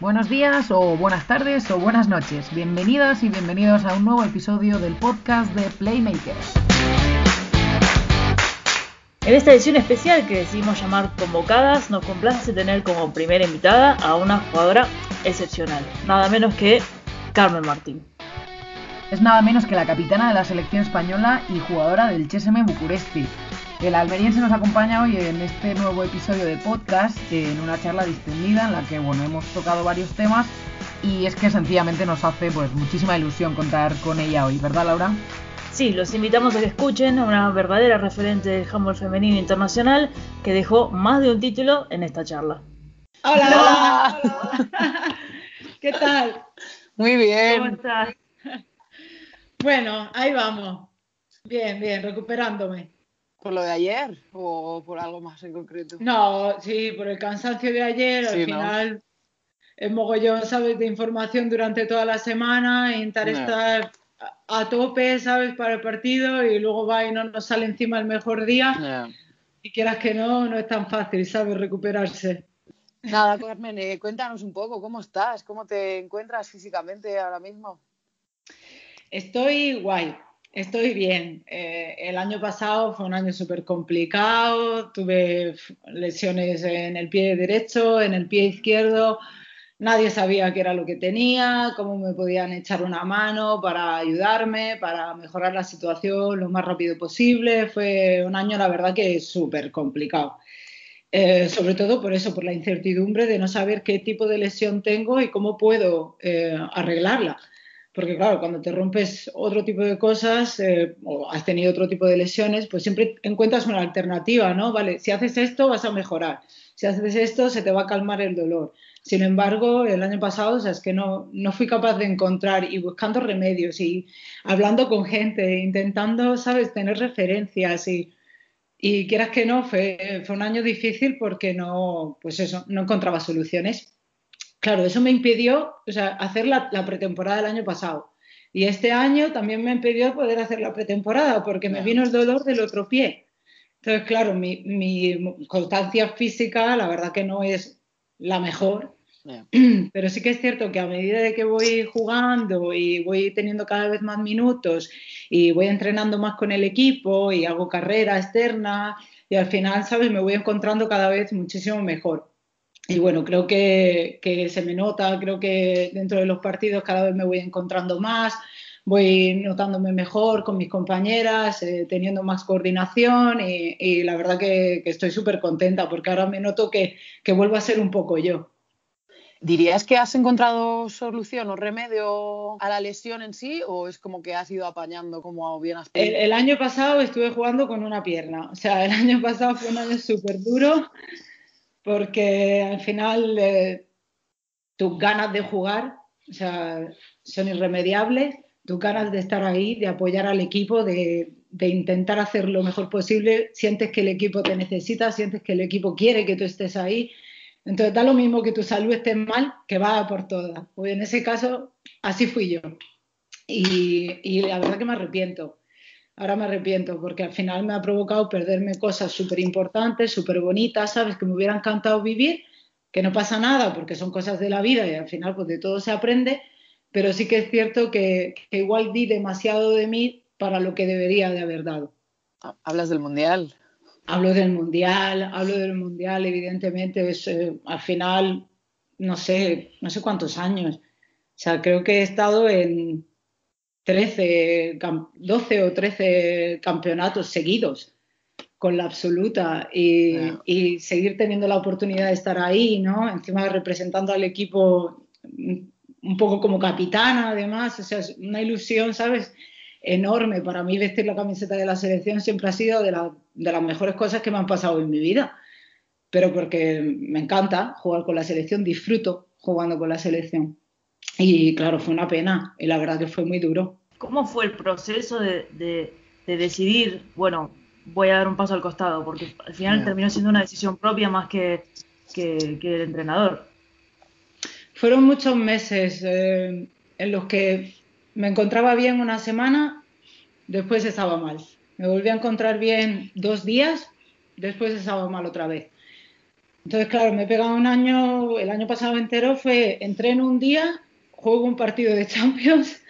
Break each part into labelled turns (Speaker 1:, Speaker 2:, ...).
Speaker 1: Buenos días o buenas tardes o buenas noches. Bienvenidas y bienvenidos a un nuevo episodio del podcast de Playmakers.
Speaker 2: En esta edición especial que decidimos llamar Convocadas, nos complace tener como primera invitada a una jugadora excepcional, nada menos que Carmen Martín.
Speaker 1: Es nada menos que la capitana de la selección española y jugadora del CSM Bucuresti. El almeriense nos acompaña hoy en este nuevo episodio de podcast, en una charla distendida en la que bueno, hemos tocado varios temas y es que sencillamente nos hace pues muchísima ilusión contar con ella hoy, ¿verdad Laura?
Speaker 2: Sí, los invitamos a que escuchen a una verdadera referente del handball femenino internacional que dejó más de un título en esta charla.
Speaker 3: Hola, hola. ¿Qué tal?
Speaker 4: Muy bien.
Speaker 2: ¿Cómo estás?
Speaker 3: Bueno, ahí vamos. Bien, bien, recuperándome.
Speaker 4: ¿Por lo de ayer o por algo más en concreto?
Speaker 3: No, sí, por el cansancio de ayer, al
Speaker 4: Sí, ¿no?
Speaker 3: final el mogollón, ¿sabes?, de información durante toda la semana, intentar estar a, a tope, ¿sabes?, para el partido y luego va y no nos sale encima el mejor día. Y quieras que no, no es tan fácil, ¿sabes?, recuperarse.
Speaker 4: Nada, Carmen, eh, cuéntanos un poco, ¿cómo estás? ¿Cómo te encuentras físicamente ahora mismo?
Speaker 3: Estoy guay, estoy bien. Eh, el año pasado fue un año súper complicado, tuve lesiones en el pie derecho, en el pie izquierdo, nadie sabía qué era lo que tenía, cómo me podían echar una mano para ayudarme, para mejorar la situación lo más rápido posible. Fue un año, la verdad, que súper complicado. Eh, sobre todo por eso, por la incertidumbre de no saber qué tipo de lesión tengo y cómo puedo eh, arreglarla. Porque claro, cuando te rompes otro tipo de cosas eh, o has tenido otro tipo de lesiones, pues siempre encuentras una alternativa, ¿no? Vale, si haces esto vas a mejorar, si haces esto se te va a calmar el dolor. Sin embargo, el año pasado, o sea, es que no, no fui capaz de encontrar y buscando remedios y hablando con gente, intentando, ¿sabes?, tener referencias y, y quieras que no, fue, fue un año difícil porque no, pues eso, no encontraba soluciones. Claro, eso me impidió o sea, hacer la, la pretemporada del año pasado. Y este año también me impidió poder hacer la pretemporada porque me vino el dolor del otro pie. Entonces, claro, mi, mi constancia física, la verdad que no es la mejor, pero sí que es cierto que a medida de que voy jugando y voy teniendo cada vez más minutos y voy entrenando más con el equipo y hago carrera externa y al final, ¿sabes? Me voy encontrando cada vez muchísimo mejor. Y bueno, creo que, que se me nota, creo que dentro de los partidos cada vez me voy encontrando más, voy notándome mejor con mis compañeras, eh, teniendo más coordinación y, y la verdad que, que estoy súper contenta porque ahora me noto que, que vuelvo a ser un poco yo.
Speaker 4: ¿Dirías que has encontrado solución o remedio a la lesión en sí o es como que has ido apañando como bien has
Speaker 3: El, el año pasado estuve jugando con una pierna, o sea, el año pasado fue un año súper duro porque al final eh, tus ganas de jugar, o sea, son irremediables, tus ganas de estar ahí, de apoyar al equipo, de, de intentar hacer lo mejor posible, sientes que el equipo te necesita, sientes que el equipo quiere que tú estés ahí. Entonces da lo mismo que tu salud esté mal, que va por todas. Pues en ese caso, así fui yo. Y, y la verdad que me arrepiento. Ahora me arrepiento porque al final me ha provocado perderme cosas súper importantes, súper bonitas, ¿sabes? Que me hubiera encantado vivir, que no pasa nada porque son cosas de la vida y al final pues de todo se aprende, pero sí que es cierto que, que igual di demasiado de mí para lo que debería de haber dado.
Speaker 4: Hablas del mundial.
Speaker 3: Hablo del mundial, hablo del mundial, evidentemente, es, eh, al final, no sé, no sé cuántos años. O sea, creo que he estado en 13, cam- 12 o 13 campeonatos seguidos con la absoluta y, y seguir teniendo la oportunidad de estar ahí, ¿no? Encima representando al equipo un poco como capitana, además, o sea, es una ilusión, ¿sabes? enorme. Para mí vestir la camiseta de la selección siempre ha sido de, la- de las mejores cosas que me han pasado en mi vida. Pero porque me encanta jugar con la selección, disfruto jugando con la selección. Y claro, fue una pena y la verdad que fue muy duro.
Speaker 2: ¿Cómo fue el proceso de, de- de decidir, bueno, voy a dar un paso al costado? Porque al final terminó siendo una decisión propia más que, que, que el entrenador.
Speaker 3: Fueron muchos meses eh, en los que me encontraba bien una semana, después estaba mal. Me volví a encontrar bien dos días, después estaba mal otra vez. Entonces, claro, me he pegado un año, el año pasado entero fue, entreno un día, juego un partido de Champions,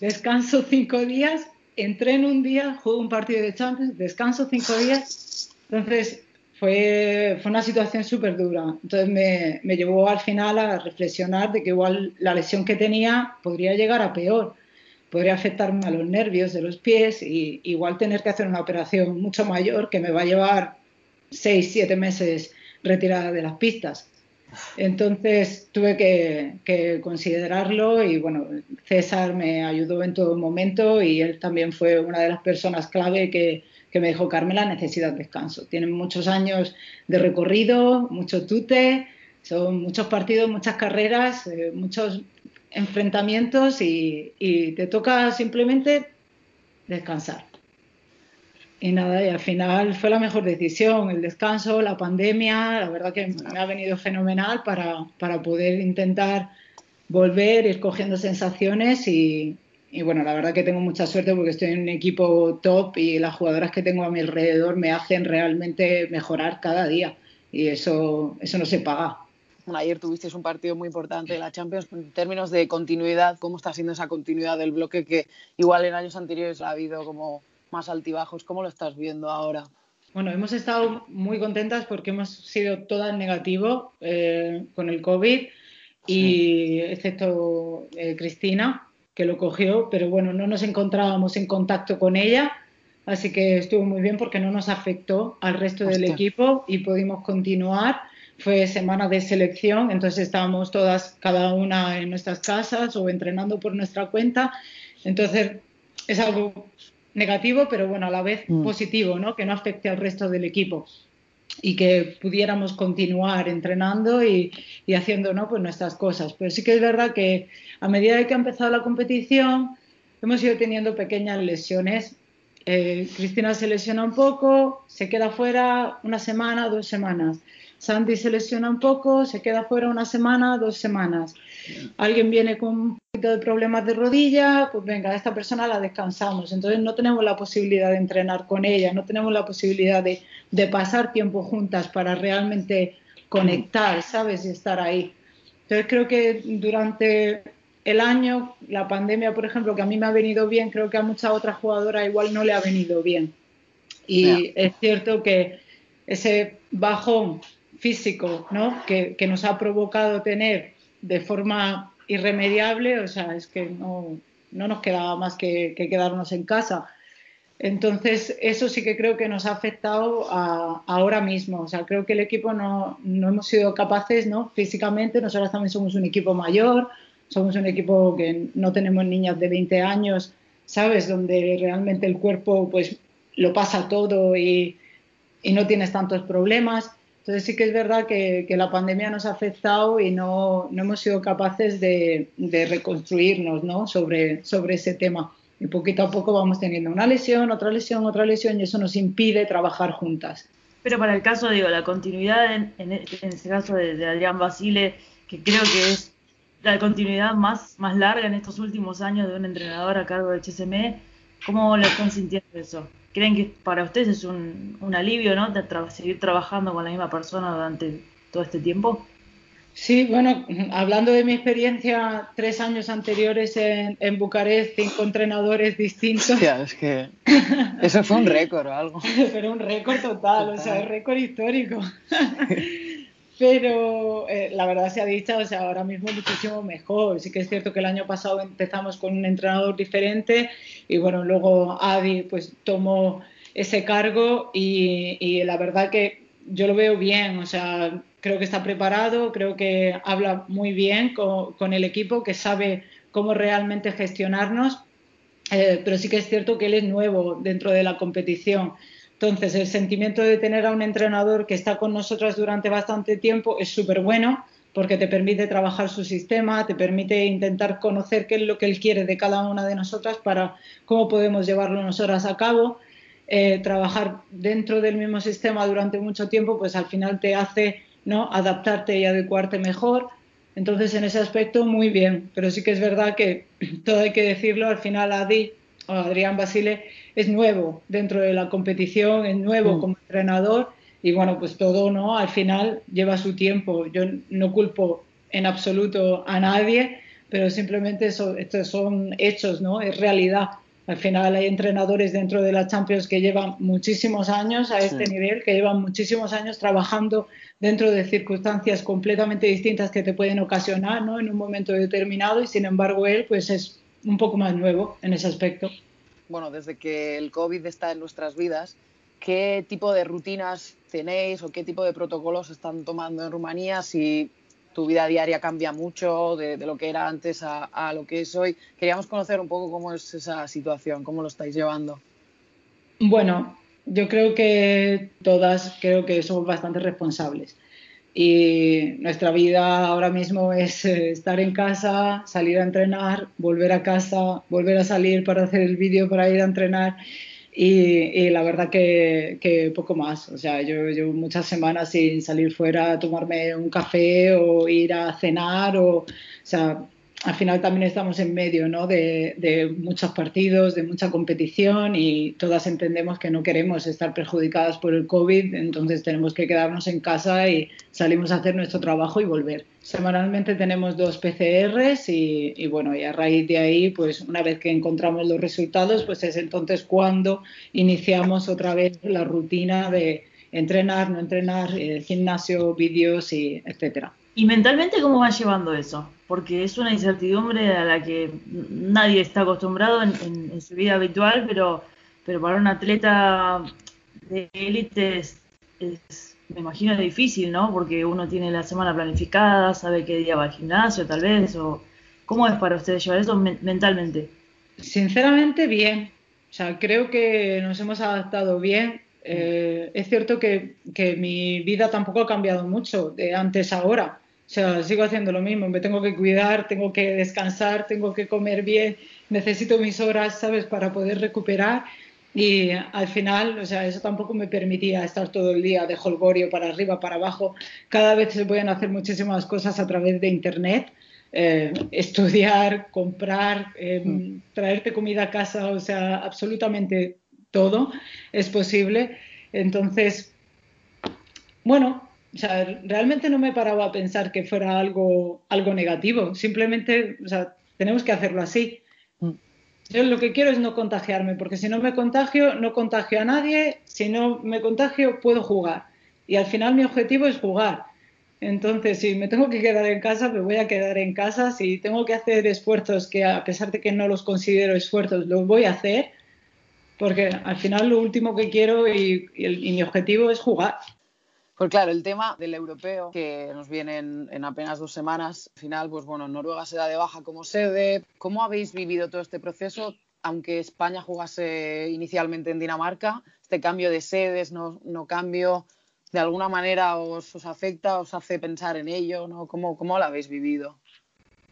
Speaker 3: descanso cinco días, entreno un día, juego un partido de Champions, descanso cinco días. Entonces, fue, fue una situación súper dura. Entonces, me, me llevó al final a reflexionar de que igual la lesión que tenía podría llegar a peor podría afectarme a los nervios de los pies y igual tener que hacer una operación mucho mayor que me va a llevar seis, siete meses retirada de las pistas. Entonces tuve que, considerarlo y bueno, César me ayudó en todo momento y él también fue una de las personas clave que, me dijo, Carmela, necesidad de descanso. Tienen muchos años de recorrido, mucho tute, son muchos partidos, muchas carreras, eh, muchos enfrentamientos y, te toca simplemente descansar. Y nada, y al final fue la mejor decisión, el descanso, la pandemia, la verdad que me ha venido fenomenal para, para poder intentar volver, ir cogiendo sensaciones y, y, bueno, la verdad que tengo mucha suerte porque estoy en un equipo top y las jugadoras que tengo a mi alrededor me hacen realmente mejorar cada día y eso, eso no se paga
Speaker 4: ayer tuvisteis un partido muy importante de la Champions en términos de continuidad. ¿Cómo está siendo esa continuidad del bloque que igual en años anteriores ha habido como más altibajos? ¿Cómo lo estás viendo ahora?
Speaker 3: Bueno, hemos estado muy contentas porque hemos sido todas negativo eh, con el COVID y excepto eh, Cristina que lo cogió, pero bueno, no nos encontrábamos en contacto con ella, así que estuvo muy bien porque no nos afectó al resto del equipo y pudimos continuar fue semana de selección, entonces estábamos todas, cada una en nuestras casas o entrenando por nuestra cuenta. Entonces es algo negativo, pero bueno, a la vez mm. positivo, ¿no? Que no afecte al resto del equipo y que pudiéramos continuar entrenando y, y, haciendo ¿no? pues nuestras cosas. Pero sí que es verdad que a medida que ha empezado la competición hemos ido teniendo pequeñas lesiones. Eh, Cristina se lesiona un poco, se queda fuera una semana, dos semanas. Sandy se lesiona un poco, se queda fuera una semana, dos semanas. Alguien viene con un poquito de problemas de rodilla, pues venga, esta persona la descansamos. Entonces no tenemos la posibilidad de entrenar con ella, no tenemos la posibilidad de, de pasar tiempo juntas para realmente conectar, ¿sabes? Y estar ahí. Entonces creo que durante el año, la pandemia, por ejemplo, que a mí me ha venido bien, creo que a muchas otras jugadoras igual no le ha venido bien. Y es cierto que ese bajón físico ¿no? que, nos ha provocado tener de forma irremediable, o sea, es que no, nos quedaba más que, quedarnos en casa. Entonces, eso sí que creo que nos ha afectado ahora mismo. O sea, creo que el equipo no, no hemos sido capaces, ¿no? Físicamente, nosotros también somos un equipo mayor, somos un equipo que no tenemos niñas de 20 años, ¿sabes? Donde realmente el cuerpo, pues, lo pasa todo y, y no tienes tantos problemas. Entonces sí que es verdad que, la pandemia nos ha afectado y no, hemos sido capaces de, reconstruirnos ¿no? sobre, sobre ese tema. Y poquito a poco vamos teniendo una lesión, otra lesión, otra lesión y eso nos impide trabajar juntas.
Speaker 2: Pero para el caso, digo, la continuidad en, en, ese caso de, Adrián Basile, que creo que es la continuidad más, más larga en estos últimos años de un entrenador a cargo del HSM, ¿cómo le están sintiendo eso? ¿Creen que para ustedes es un, alivio, ¿no? De seguir trabajando con la misma persona durante todo este tiempo.
Speaker 3: Sí, bueno, hablando de mi experiencia tres años anteriores en, en Bucarest, cinco entrenadores distintos.
Speaker 4: es que eso fue un récord o algo.
Speaker 3: Pero un récord total, o sea, un récord histórico. pero eh, la verdad se ha dicho, o sea, ahora mismo muchísimo mejor. Sí que es cierto que el año pasado empezamos con un entrenador diferente y bueno, luego Adi pues tomó ese cargo y, la verdad que yo lo veo bien, o sea, creo que está preparado, creo que habla muy bien con, el equipo, que sabe cómo realmente gestionarnos, eh, pero sí que es cierto que él es nuevo dentro de la competición. Entonces, el sentimiento de tener a un entrenador que está con nosotras durante bastante tiempo es súper bueno porque te permite trabajar su sistema, te permite intentar conocer qué es lo que él quiere de cada una de nosotras para cómo podemos llevarlo nosotras a cabo. Eh, trabajar dentro del mismo sistema durante mucho tiempo, pues al final te hace ¿no? adaptarte y adecuarte mejor. Entonces, en ese aspecto, muy bien. Pero sí que es verdad que todo hay que decirlo, al final Adi o Adrián Basile es nuevo dentro de la competición, es nuevo mm. como entrenador y bueno, pues todo, ¿no? Al final lleva su tiempo. Yo no culpo en absoluto a nadie, pero simplemente eso, estos son hechos, ¿no? Es realidad. Al final hay entrenadores dentro de la Champions que llevan muchísimos años a este nivel, que llevan muchísimos años trabajando dentro de circunstancias completamente distintas que te pueden ocasionar ¿no? en un momento determinado y sin embargo él pues es un poco más nuevo en ese aspecto.
Speaker 4: Bueno, desde que el COVID está en nuestras vidas, ¿qué tipo de rutinas tenéis o qué tipo de protocolos están tomando en Rumanía? Si tu vida diaria cambia mucho de, lo que era antes a, lo que es hoy. Queríamos conocer un poco cómo es esa situación, cómo lo estáis llevando.
Speaker 3: Bueno, yo creo que todas creo que somos bastante responsables. Y nuestra vida ahora mismo es eh, estar en casa, salir a entrenar, volver a casa, volver a salir para hacer el vídeo para ir a entrenar y, la verdad que, poco más. O sea, yo llevo muchas semanas sin salir fuera a tomarme un café o ir a cenar. O, o sea, al final también estamos en medio ¿no? de, muchos partidos, de mucha competición y todas entendemos que no queremos estar perjudicadas por el COVID, entonces tenemos que quedarnos en casa y salimos a hacer nuestro trabajo y volver. Semanalmente tenemos dos PCRs y, bueno, y a raíz de ahí, pues una vez que encontramos los resultados, pues es entonces cuando iniciamos otra vez la rutina de entrenar, no entrenar, el gimnasio, vídeos y etcétera.
Speaker 2: ¿Y mentalmente cómo va llevando eso? Porque es una incertidumbre a la que nadie está acostumbrado en, su vida habitual, pero, pero para un atleta de élite es, me imagino, difícil, ¿no? Porque uno tiene la semana planificada, sabe qué día va al gimnasio, tal vez, o ¿cómo es para ustedes llevar eso mentalmente?
Speaker 3: Sinceramente, bien. O sea, creo que nos hemos adaptado bien. Eh, es cierto que, que, mi vida tampoco ha cambiado mucho de antes a ahora. O sea, sigo haciendo lo mismo, me tengo que cuidar, tengo que descansar, tengo que comer bien, necesito mis horas, ¿sabes?, para poder recuperar. Y al final, o sea, eso tampoco me permitía estar todo el día de holgorio para arriba, para abajo. Cada vez se pueden hacer muchísimas cosas a través de Internet. Eh, estudiar, comprar, eh, mm. traerte comida a casa, o sea, absolutamente todo es posible. Entonces, bueno, o sea, realmente no me paraba a pensar que fuera algo, algo negativo. Simplemente, o sea, tenemos que hacerlo así. Mm. Yo lo que quiero es no contagiarme, porque si no me contagio, no contagio a nadie. Si no me contagio, puedo jugar. Y al final mi objetivo es jugar. Entonces, si me tengo que quedar en casa, me voy a quedar en casa. Si tengo que hacer esfuerzos que a pesar de que no los considero esfuerzos, los voy a hacer. Porque al final lo último que quiero y mi objetivo es jugar.
Speaker 4: Pues claro, el tema del europeo, que nos viene en, apenas dos semanas, al final, pues bueno, Noruega se da de baja como sede. ¿Cómo habéis vivido todo este proceso? Aunque España jugase inicialmente en Dinamarca, este cambio de sedes, no, no cambio, ¿de alguna manera os, afecta, os hace pensar en ello? ¿no? ¿Cómo, ¿Cómo lo habéis vivido?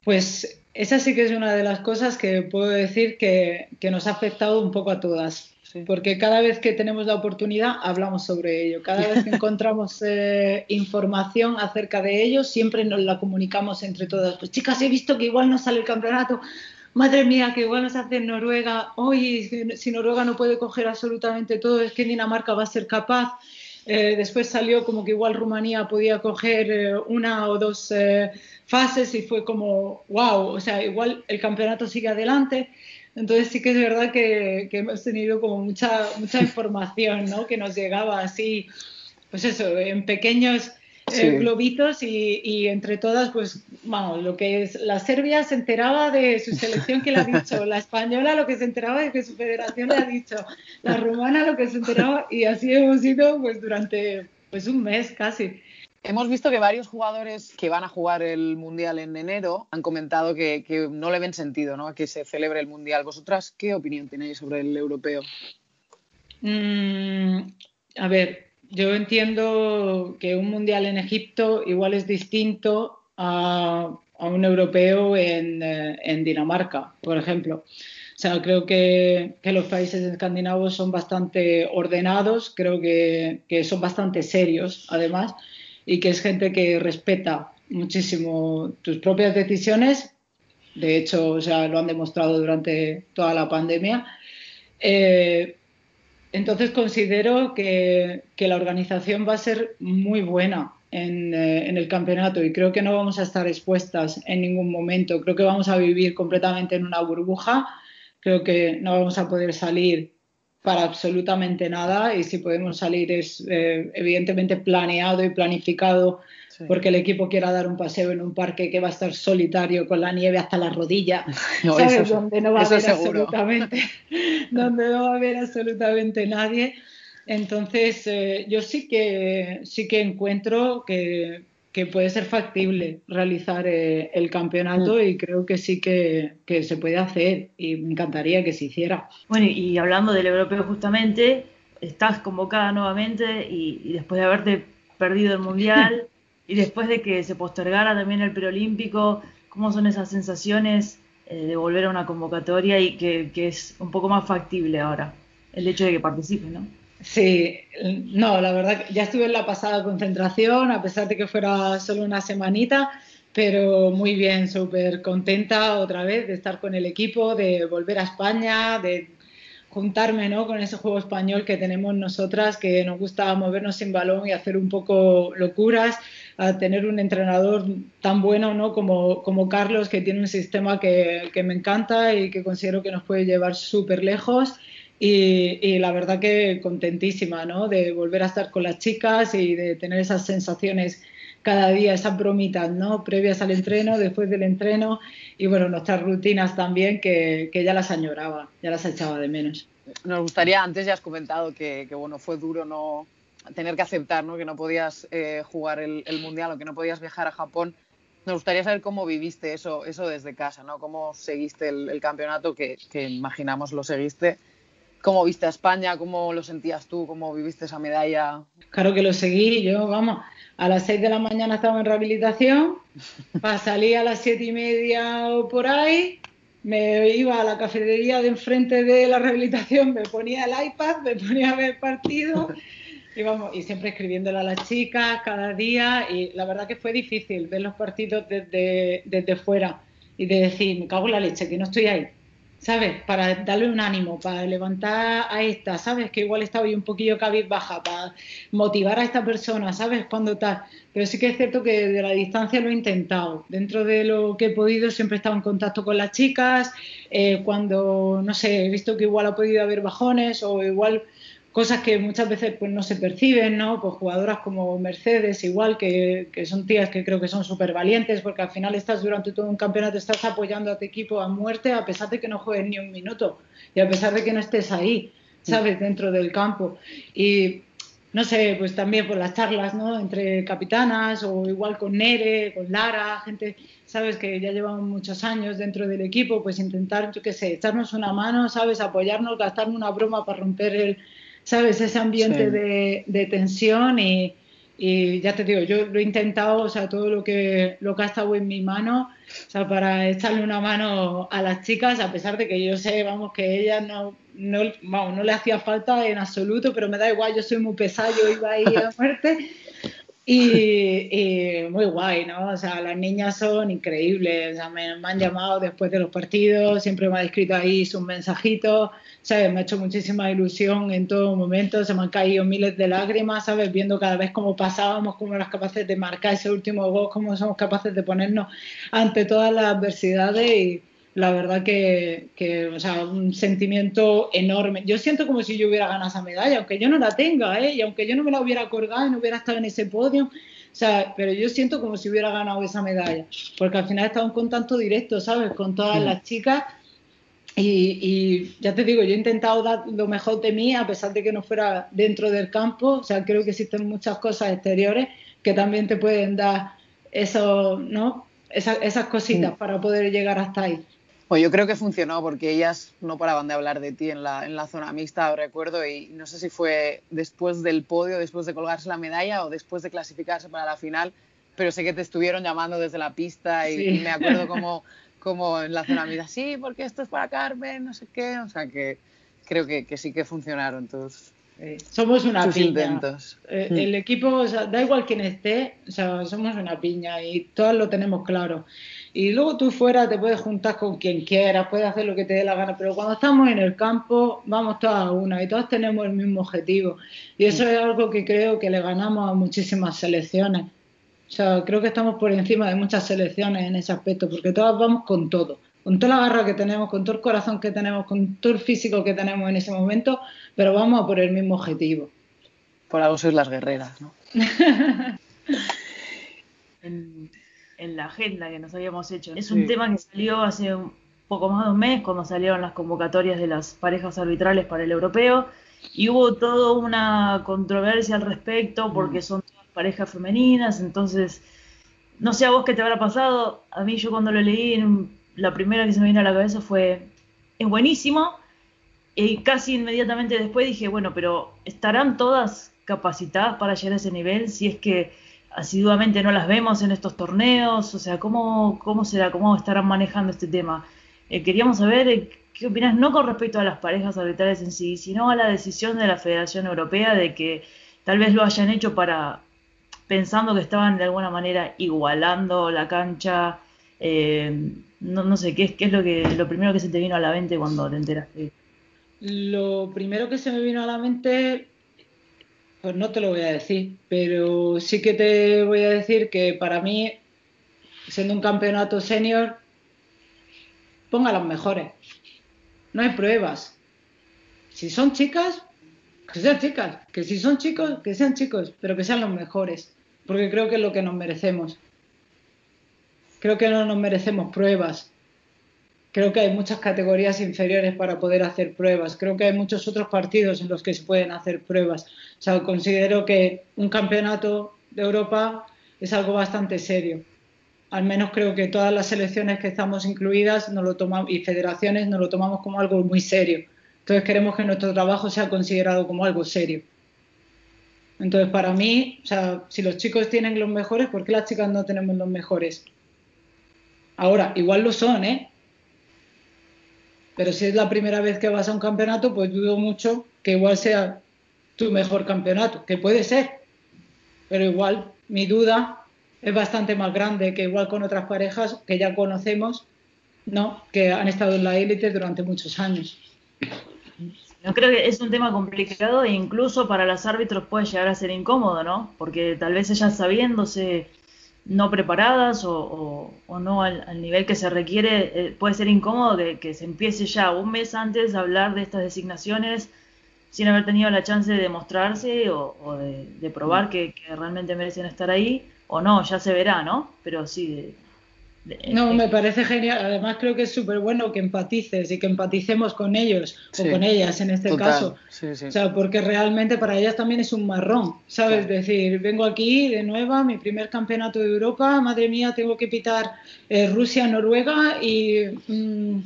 Speaker 3: Pues esa sí que es una de las cosas que puedo decir que nos ha afectado un poco a todas porque cada vez que tenemos la oportunidad hablamos sobre ello. Cada vez que encontramos eh, información acerca de ello, siempre nos la comunicamos entre todas. Pues chicas, he visto que igual no sale el campeonato. Madre mía, que igual nos hace Noruega. Oye, si Noruega no puede coger absolutamente todo, es que Dinamarca va a ser capaz. Eh, después salió como que igual Rumanía podía coger eh, una o dos fases y fue como, wow, o sea, igual el campeonato sigue adelante. Entonces sí que es verdad que, hemos tenido como mucha, mucha información, ¿no? Que nos llegaba así, pues eso, en pequeños eh, globitos y, entre todas, pues, vamos, lo que es, la Serbia se enteraba de su selección que le ha dicho, la española lo que se enteraba de que su federación le ha dicho, la rumana lo que se enteraba y así hemos ido pues durante pues un mes casi.
Speaker 4: Hemos visto que varios jugadores que van a jugar el Mundial en enero han comentado que, no le ven sentido ¿no? a que se celebre el Mundial. ¿Vosotras qué opinión tenéis sobre el europeo?
Speaker 3: Mm, a ver, yo entiendo que un Mundial en Egipto igual es distinto a, un europeo en, eh, en, Dinamarca, por ejemplo. O sea, creo que, que, los países escandinavos son bastante ordenados, creo que, que son bastante serios, además y que es gente que respeta muchísimo tus propias decisiones. De hecho, o sea, lo han demostrado durante toda la pandemia. Eh, entonces considero que, la organización va a ser muy buena en, eh, en, el campeonato y creo que no vamos a estar expuestas en ningún momento. Creo que vamos a vivir completamente en una burbuja. Creo que no vamos a poder salir para absolutamente nada y si podemos salir es eh, evidentemente planeado y planificado porque el equipo quiera dar un paseo en un parque que va a estar solitario con la nieve hasta la rodilla, ¿sabes? donde no va a haber absolutamente, donde no va a haber absolutamente nadie. Entonces, eh, yo sí que sí que encuentro que, que puede ser factible realizar eh, el campeonato mm. y creo que sí que, se puede hacer y me encantaría que se hiciera.
Speaker 2: Bueno, y hablando del europeo justamente, estás convocada nuevamente y, después de haberte perdido el mundial y después de que se postergara también el preolímpico, ¿cómo son esas sensaciones eh, de volver a una convocatoria y que, que es un poco más factible ahora el hecho de que participes, ¿no?
Speaker 3: Sí, no, la verdad, ya estuve en la pasada concentración, a pesar de que fuera solo una semanita, pero muy bien, súper contenta otra vez de estar con el equipo, de volver a España, de juntarme ¿no? con ese juego español que tenemos nosotras, que nos gusta movernos sin balón y hacer un poco locuras, a tener un entrenador tan bueno ¿no? como, como Carlos, que tiene un sistema que, que me encanta y que considero que nos puede llevar súper lejos y, la verdad que contentísima, ¿no? De volver a estar con las chicas y de tener esas sensaciones cada día, esas bromitas, ¿no? Previas al entreno, después del entreno y bueno, nuestras rutinas también que, que ya las añoraba, ya las echaba de menos.
Speaker 4: Nos gustaría, antes ya has comentado que, que bueno, fue duro no tener que aceptar, ¿no? Que no podías eh, jugar el, mundial o que no podías viajar a Japón. Nos gustaría saber cómo viviste eso, eso desde casa, ¿no? Cómo seguiste el, el campeonato, que, que imaginamos lo seguiste ¿Cómo viste a España? ¿Cómo lo sentías tú? ¿Cómo viviste esa medalla?
Speaker 3: Claro que lo seguí. Yo, vamos, a las 6 de la mañana estaba en rehabilitación, para salir a las siete y media o por ahí, me iba a la cafetería de enfrente de la rehabilitación, me ponía el iPad, me ponía a ver partido y, vamos, y siempre escribiéndole a las chicas cada día. Y la verdad que fue difícil ver los partidos desde, desde fuera y de decir, me cago en la leche, que no estoy ahí ¿sabes? Para darle un ánimo, para levantar a esta, ¿sabes? Que igual está hoy un poquillo cabizbaja, para motivar a esta persona, ¿sabes? Cuando está. Pero sí que es cierto que de la distancia lo he intentado. Dentro de lo que he podido, siempre he estado en contacto con las chicas. Eh, cuando, no sé, he visto que igual ha podido haber bajones o igual cosas que muchas veces pues no se perciben, ¿no? Pues jugadoras como Mercedes, igual, que, que son tías que creo que son súper valientes, porque al final estás durante todo un campeonato, estás apoyando a tu equipo a muerte, a pesar de que no juegues ni un minuto, y a pesar de que no estés ahí, ¿sabes? Dentro del campo. Y no sé, pues también por las charlas, ¿no? Entre capitanas, o igual con Nere, con Lara, gente, ¿sabes? Que ya llevan muchos años dentro del equipo, pues intentar, yo qué sé, echarnos una mano, ¿sabes? Apoyarnos, gastarnos una broma para romper el ¿sabes? Ese ambiente de, tensión y, ya te digo, yo lo he intentado, o sea, todo lo que, lo que ha estado en mi mano, o sea, para echarle una mano a las chicas, a pesar de que yo sé, vamos, que ellas no, no, vamos, no le hacía falta en absoluto, pero me da igual, yo soy muy pesada, yo iba ahí a muerte. Y, muy guay, ¿no? O sea, las niñas son increíbles, o sea, me, han llamado después de los partidos, siempre me han escrito ahí sus mensajitos, ¿sabes? Me ha hecho muchísima ilusión en todo momento, se me han caído miles de lágrimas, ¿sabes? Viendo cada vez cómo pasábamos, cómo éramos capaces de marcar ese último gol, cómo somos capaces de ponernos ante todas las adversidades y la verdad que, que, o sea, un sentimiento enorme. Yo siento como si yo hubiera ganado esa medalla, aunque yo no la tenga, ¿eh? Y aunque yo no me la hubiera colgado y no hubiera estado en ese podio, o sea, pero yo siento como si hubiera ganado esa medalla, porque al final he estado en contacto directo, ¿sabes? Con todas las chicas y, ya te digo, yo he intentado dar lo mejor de mí a pesar de que no fuera dentro del campo. O sea, creo que existen muchas cosas exteriores que también te pueden dar eso, ¿no? esas cositas para poder llegar hasta ahí.
Speaker 4: Pues yo creo que funcionó porque ellas no paraban de hablar de ti en la, en la zona mixta, recuerdo, y no sé si fue después del podio, después de colgarse la medalla o después de clasificarse para la final, pero sé que te estuvieron llamando desde la pista y, y me acuerdo como como en la zona mira, sí, porque esto es para Carmen, no sé qué, o sea que creo que, que sí que funcionaron tus,
Speaker 3: somos una piña. Intentos. Eh, hmm. El equipo, o sea, da igual quién esté, o sea, somos una piña y todos lo tenemos claro. Y luego tú fuera te puedes juntar con quien quieras, puedes hacer lo que te dé la gana, pero cuando estamos en el campo vamos todas a una y todas tenemos el mismo objetivo. Y eso es algo que creo que le ganamos a muchísimas selecciones. O sea, creo que estamos por encima de muchas selecciones en ese aspecto, porque todas vamos con todo, con toda la garra que tenemos, con todo el corazón que tenemos, con todo el físico que tenemos en ese momento, pero vamos a por el mismo objetivo.
Speaker 4: Por algo sois las guerreras, ¿no?
Speaker 2: en, la agenda que nos habíamos hecho. Es un tema que salió hace un poco más de un mes, cuando salieron las convocatorias de las parejas arbitrales para el europeo, y hubo toda una controversia al respecto porque mm. son todas parejas femeninas, entonces, no sé a vos qué te habrá pasado, a mí yo cuando lo leí, la primera que se me vino a la cabeza fue, es buenísimo, y casi inmediatamente después dije, bueno, pero ¿estarán todas capacitadas para llegar a ese nivel si es que asiduamente no las vemos en estos torneos? O sea, ¿cómo, cómo será? ¿Cómo estarán manejando este tema? Eh, queríamos saber eh, qué opinas, no con respecto a las parejas arbitrales en sí, sino a la decisión de la Federación Europea de que tal vez lo hayan hecho para pensando que estaban de alguna manera igualando la cancha. Eh, no, no, sé, ¿qué es, ¿qué es lo que lo primero que se te vino a la mente cuando te enteraste?
Speaker 3: Lo primero que se me vino a la mente pues no te lo voy a decir, pero sí que te voy a decir que para mí, siendo un campeonato senior, ponga las mejores. No hay pruebas. Si son chicas, que sean chicas. Que si son chicos, que sean chicos, pero que sean los mejores. Porque creo que es lo que nos merecemos. Creo que no nos merecemos pruebas. Creo que hay muchas categorías inferiores para poder hacer pruebas. Creo que hay muchos otros partidos en los que se pueden hacer pruebas. O sea, considero que un campeonato de Europa es algo bastante serio. Al menos creo que todas las selecciones que estamos incluidas y federaciones nos lo tomamos como algo muy serio. Entonces queremos que nuestro trabajo sea considerado como algo serio. Entonces, para mí, o sea, si los chicos tienen los mejores, ¿por qué las chicas no tenemos los mejores? Ahora, igual lo son, ¿eh? Pero si es la primera vez que vas a un campeonato, pues dudo mucho que igual sea tu mejor campeonato, que puede ser. Pero igual mi duda es bastante más grande que igual con otras parejas que ya conocemos, ¿no? Que han estado en la élite durante muchos años.
Speaker 2: Yo creo que es un tema complicado e incluso para los árbitros puede llegar a ser incómodo, ¿no? Porque tal vez ellas sabiéndose no preparadas o, no al, nivel que se requiere, eh, puede ser incómodo que, se empiece ya un mes antes a hablar de estas designaciones sin haber tenido la chance de demostrarse o, de, probar que, realmente merecen estar ahí, o no, ya se verá, ¿no? Pero sí,
Speaker 3: no, me parece genial. Además, creo que es súper bueno que empatices y que empaticemos con ellos o con ellas en este caso. O sea, porque realmente para ellas también es un marrón, ¿sabes? Es decir, vengo aquí de nueva, mi primer campeonato de Europa, madre mía, tengo que pitar eh, Rusia, Noruega y mm,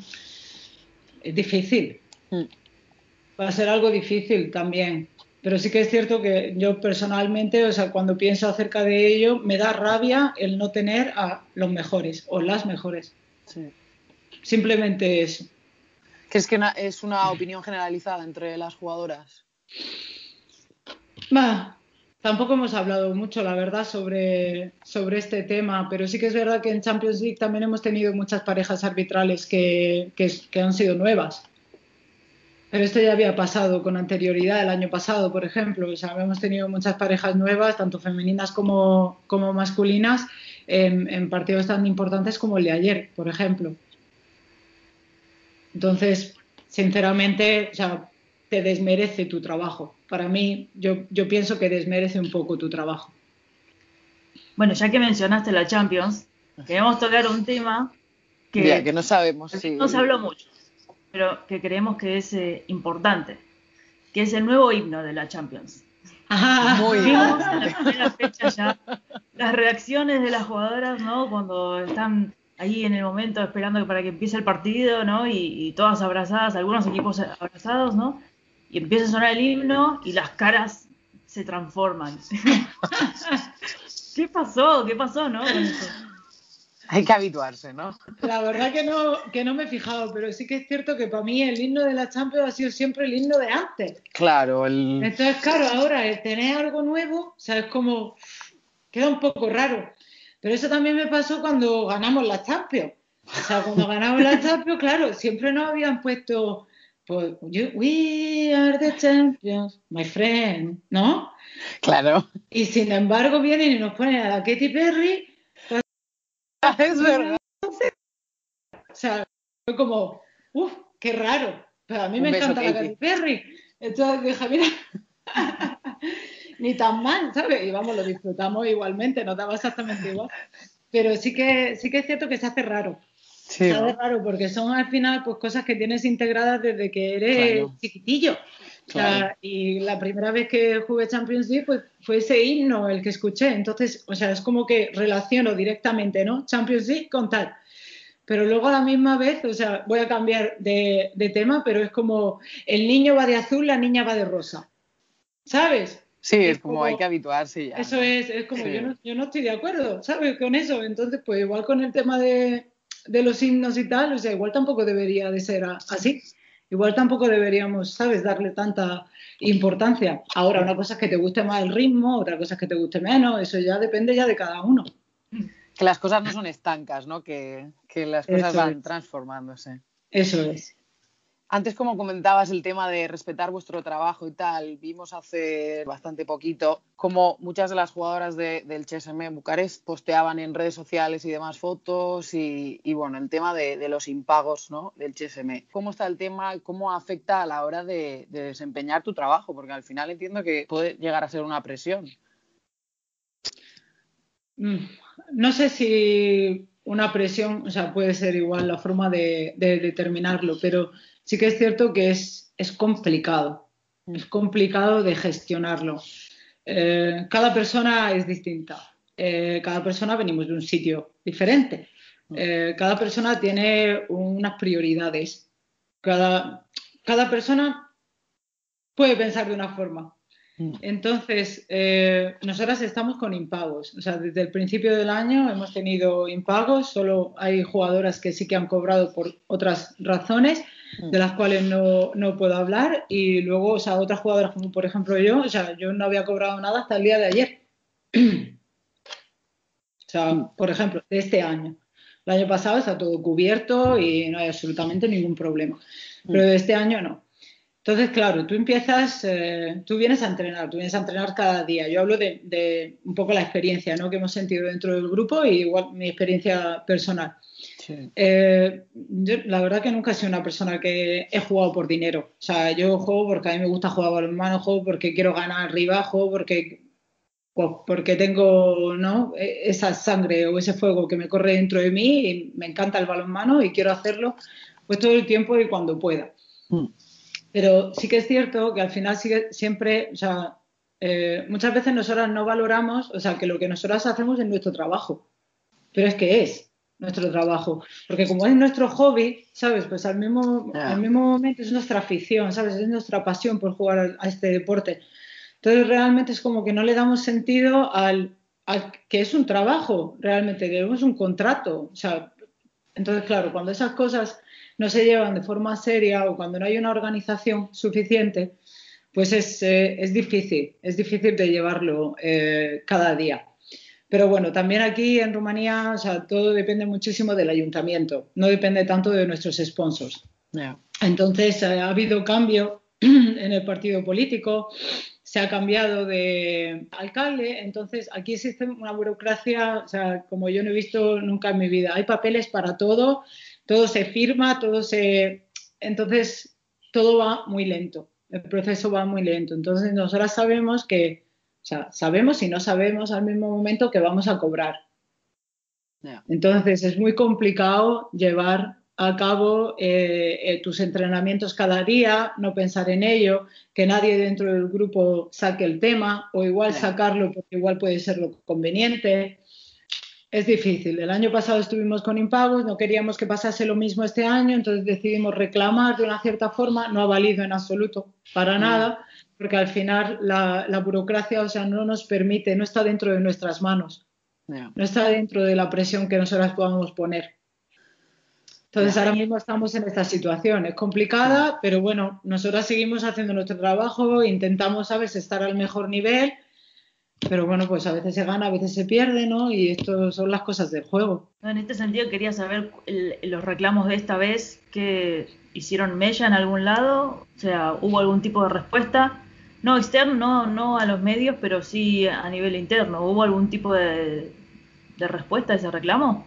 Speaker 3: es difícil. Mm. Va a ser algo difícil también. Pero sí que es cierto que yo personalmente, o sea, cuando pienso acerca de ello, me da rabia el no tener a los mejores o las mejores. Simplemente eso.
Speaker 4: ¿Crees que es una opinión generalizada entre las jugadoras?
Speaker 3: Bah, tampoco hemos hablado mucho, la verdad, sobre, sobre este tema, pero sí que es verdad que en Champions League también hemos tenido muchas parejas arbitrales que, que han sido nuevas. Pero esto ya había pasado con anterioridad el año pasado, por ejemplo. O sea, hemos tenido muchas parejas nuevas, tanto femeninas como, como masculinas, en, partidos tan importantes como el de ayer, por ejemplo. Entonces, sinceramente, o sea, te desmerece tu trabajo. Para mí, yo, yo pienso que desmerece un poco tu trabajo.
Speaker 2: Bueno, ya que mencionaste la Champions, queremos tocar un tema que,
Speaker 4: que no sabemos.
Speaker 2: No se habló mucho pero que creemos que es eh, importante, que es el nuevo himno de la Champions.
Speaker 4: Muy
Speaker 2: Vimos en la primera fecha ya las reacciones de las jugadoras, ¿no? Cuando están ahí en el momento esperando para que empiece el partido, ¿no? Y, todas abrazadas, algunos equipos abrazados, ¿no? Y empieza a sonar el himno y las caras se transforman. ¿Qué pasó? ¿Qué pasó, no?
Speaker 4: Hay que habituarse, ¿no?
Speaker 3: La verdad que no, que no me he fijado, pero sí que es cierto que para mí el himno de la Champions ha sido siempre el himno de antes.
Speaker 4: Claro, el...
Speaker 3: Entonces, claro, ahora el tener algo nuevo, o sea, es como... queda un poco raro. Pero eso también me pasó cuando ganamos la Champions. O sea, cuando ganamos la Champions, claro, siempre nos habían puesto, pues, we are the champions, my friend, ¿no?
Speaker 4: Claro.
Speaker 3: Y sin embargo vienen y nos ponen a la Katy Perry.
Speaker 4: es verdad.
Speaker 3: O sea, fue como, uff, qué raro. Pero a mí me encanta la Katy Perry. Entonces dije, mira, ni tan mal, ¿sabes? Y vamos, lo disfrutamos igualmente, nos daba exactamente igual. Pero sí que, sí que es cierto que se hace raro. Se hace raro porque son al final pues cosas que tienes integradas desde que eres chiquitillo. y la primera vez que jugué Champions League pues, fue ese himno el que escuché. Entonces, o sea, es como que relaciono directamente, ¿no? Champions League con tal. Pero luego a la misma vez, o sea, voy a cambiar de, de tema, pero es como el niño va de azul, la niña va de rosa. ¿Sabes?
Speaker 4: Sí, es, como, hay que habituarse ya.
Speaker 3: Eso es, es como yo, no, yo no estoy de acuerdo, ¿sabes? Con eso. Entonces, pues igual con el tema de, de los himnos y tal, o sea, igual tampoco debería de ser así. Igual tampoco deberíamos, ¿sabes?, darle tanta importancia. Ahora, una cosa es que te guste más el ritmo, otra cosa es que te guste menos, eso ya depende ya de cada uno.
Speaker 4: Que las cosas no son estancas, ¿no? Que, que las cosas van transformándose.
Speaker 3: Eso es.
Speaker 4: Antes, como comentabas, el tema de respetar vuestro trabajo y tal, vimos hace bastante poquito como muchas de las jugadoras del CSM Bucarest posteaban en redes sociales y demás fotos y, bueno, el tema de, los impagos ¿no? del CSM. ¿Cómo está el tema? ¿Cómo afecta a la hora de, desempeñar tu trabajo? Porque al final entiendo que puede llegar a ser una presión.
Speaker 3: Mm, no sé si una presión, o sea, puede ser igual la forma de determinarlo, pero sí que es cierto que es, es complicado, es complicado de gestionarlo. Eh, cada persona es distinta, eh, cada persona venimos de un sitio diferente, eh, cada persona tiene unas prioridades, cada, cada persona puede pensar de una forma. Mm. Entonces, nosotras estamos con impagos. O sea, desde el principio del año hemos tenido impagos. Solo hay jugadoras que sí que han cobrado por otras razones Mm. De las cuales no, no, puedo hablar. Y luego, o sea, otras jugadoras como por ejemplo yo, o sea, yo no había cobrado nada hasta el día de ayer. o sea, mm. por ejemplo, de este año. El año pasado está todo cubierto y no hay absolutamente ningún problema. Mm. Pero de este año no. Entonces, claro, tú empiezas, eh, tú vienes a entrenar, tú vienes a entrenar cada día. Yo hablo de, de, un poco la experiencia ¿no? que hemos sentido dentro del grupo y igual mi experiencia personal. Eh, yo, la verdad que nunca he sido una persona que he jugado por dinero. O sea, yo juego porque a mí me gusta jugar balonmano, juego porque quiero ganar arriba, juego porque, pues, porque tengo ¿no? E, esa sangre o ese fuego que me corre dentro de mí y me encanta el balonmano y quiero hacerlo pues todo el tiempo y cuando pueda. Mm. Pero sí que es cierto que al final sigue, siempre, o sea, eh, muchas veces nosotras no valoramos, o sea, que lo que nosotras hacemos es nuestro trabajo. Pero es que es nuestro trabajo. Porque como es nuestro hobby, ¿sabes? Pues al mismo, al mismo momento es nuestra afición, ¿sabes? Es nuestra pasión por jugar a, este deporte. Entonces realmente es como que no le damos sentido al, que es un trabajo, realmente, que es un contrato. O sea, entonces, claro, cuando esas cosas no se llevan de forma seria o cuando no hay una organización suficiente, pues es, eh, es difícil, es difícil de llevarlo eh, cada día. Pero bueno, también aquí en Rumanía, o sea, todo depende muchísimo del ayuntamiento, no depende tanto de nuestros sponsors. Entonces, eh, ha habido cambio en el partido político, se ha cambiado de alcalde, entonces aquí existe una burocracia, o sea, como yo no he visto nunca en mi vida. Hay papeles para todo, todo se firma, todo se... Entonces, todo va muy lento, el proceso va muy lento. Entonces, nosotras sabemos que o sea, sabemos y no sabemos al mismo momento que vamos a cobrar. Entonces es muy complicado llevar a cabo eh, eh, tus entrenamientos cada día, no pensar en ello, que nadie dentro del grupo saque el tema o igual sacarlo porque igual puede ser lo conveniente. Es difícil. El año pasado estuvimos con impagos, no queríamos que pasase lo mismo este año, entonces decidimos reclamar de una cierta forma, no ha valido en absoluto para nada porque al final la, burocracia, o sea, no nos permite, no está dentro de nuestras manos, no está dentro de la presión que nosotras podamos poner. Entonces ahora mismo estamos en esta situación, es complicada, pero bueno, nosotras seguimos haciendo nuestro trabajo, intentamos, ¿sabes?, estar al mejor nivel, pero bueno, pues a veces se gana, a veces se pierde, ¿no? Y esto son las cosas del juego.
Speaker 2: En este sentido quería saber los reclamos de esta vez que hicieron mella en algún lado, o sea, hubo algún tipo de respuesta, no externo, no, a los medios, pero sí a nivel interno, ¿hubo algún tipo de, respuesta a ese reclamo?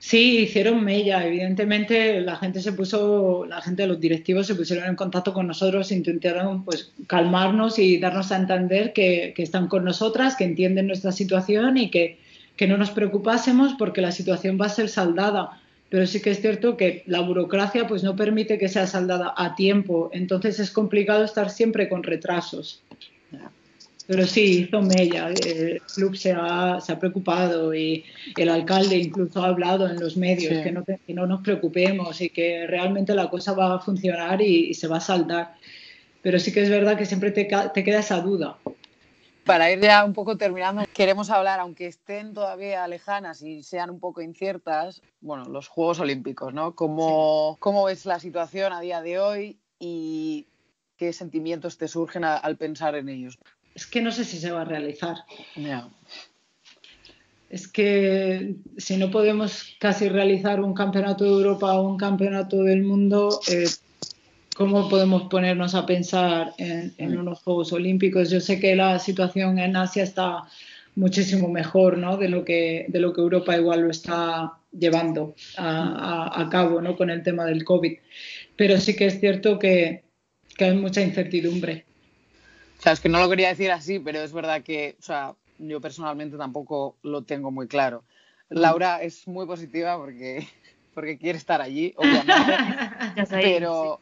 Speaker 3: Sí, hicieron mella. Evidentemente, la gente se puso, la gente de los directivos se pusieron en contacto con nosotros, intentaron pues calmarnos y darnos a entender que, están con nosotras, que entienden nuestra situación y que, no nos preocupásemos porque la situación va a ser saldada. Pero sí que es cierto que la burocracia pues no permite que sea saldada a tiempo. Entonces es complicado estar siempre con retrasos. Pero sí, hizo mella, el club se ha, se ha, preocupado y el alcalde incluso ha hablado en los medios que, no, que, no, nos preocupemos y que realmente la cosa va a funcionar y, se va a saldar. Pero sí que es verdad que siempre te, te, queda esa duda.
Speaker 4: Para ir ya un poco terminando, queremos hablar, aunque estén todavía lejanas y sean un poco inciertas, bueno, los Juegos Olímpicos, ¿no? ¿Cómo, cómo ves la situación a día de hoy y qué sentimientos te surgen al pensar en ellos?
Speaker 3: es que no sé si se va a realizar. Es que si no podemos casi realizar un campeonato de Europa o un campeonato del mundo, eh, ¿cómo podemos ponernos a pensar en, unos Juegos Olímpicos? Yo sé que la situación en Asia está muchísimo mejor ¿no? de, lo que, de lo que Europa igual lo está llevando a, cabo ¿no? con el tema del COVID. Pero sí que es cierto que, que hay mucha incertidumbre.
Speaker 4: O sea, es que no lo quería decir así, pero es verdad que, o sea, yo personalmente tampoco lo tengo muy claro. Mm. Laura es muy positiva porque, porque quiere estar allí, obviamente. pero,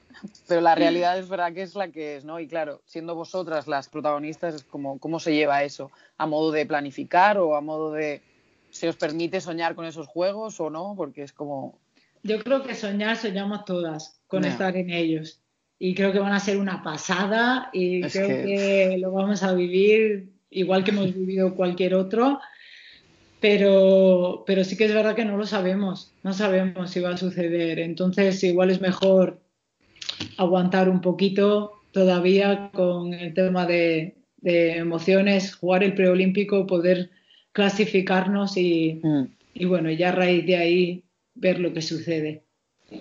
Speaker 4: pero la realidad es verdad que es la que es, ¿no? Y claro, siendo vosotras las protagonistas, es como, ¿cómo se lleva eso? ¿A modo de planificar o a modo de se os permite soñar con esos juegos o no? Porque es como.
Speaker 3: Yo creo que soñar soñamos todas con estar en ellos y creo que van a ser una pasada y creo que... lo vamos a vivir igual que hemos vivido cualquier otro, pero, pero sí que es verdad que no lo sabemos, no sabemos si va a suceder, entonces igual es mejor aguantar un poquito todavía con el tema de, de emociones, jugar el preolímpico, poder clasificarnos y, mm. y bueno, ya a raíz de ahí ver lo que sucede.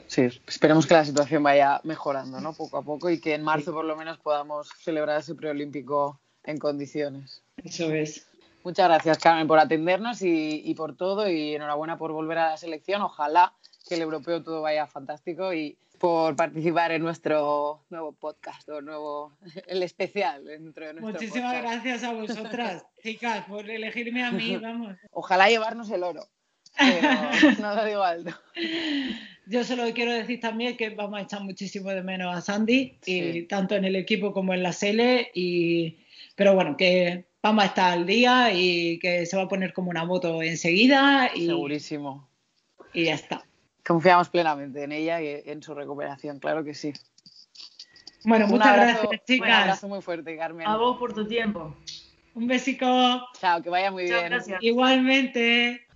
Speaker 4: Sí, esperemos que la situación vaya mejorando, ¿no? Poco a poco y que en marzo por lo menos podamos celebrar ese preolímpico en condiciones.
Speaker 3: Eso es.
Speaker 4: Muchas gracias, Carmen, por atendernos y, por todo y enhorabuena por volver a la selección. Ojalá que el europeo todo vaya fantástico y por participar en nuestro nuevo podcast o nuevo el especial dentro de nuestro
Speaker 3: Muchísimas gracias a vosotras, chicas, por elegirme a mí, vamos.
Speaker 4: Ojalá llevarnos el oro. Pero no lo digo alto.
Speaker 3: Yo solo quiero decir también que vamos a echar muchísimo de menos a Sandy, y tanto en el equipo como en la Sele, y, pero bueno, que vamos a estar al día y que se va a poner como una moto enseguida. Y,
Speaker 4: Segurísimo.
Speaker 3: Y ya está.
Speaker 4: Confiamos plenamente en ella y en su recuperación, claro que sí.
Speaker 3: Bueno, muchas gracias, chicas. Un
Speaker 4: abrazo muy fuerte, Carmen.
Speaker 2: A vos por tu tiempo.
Speaker 3: Un besico.
Speaker 4: Chao, que vaya muy bien.
Speaker 2: Gracias.
Speaker 3: Igualmente.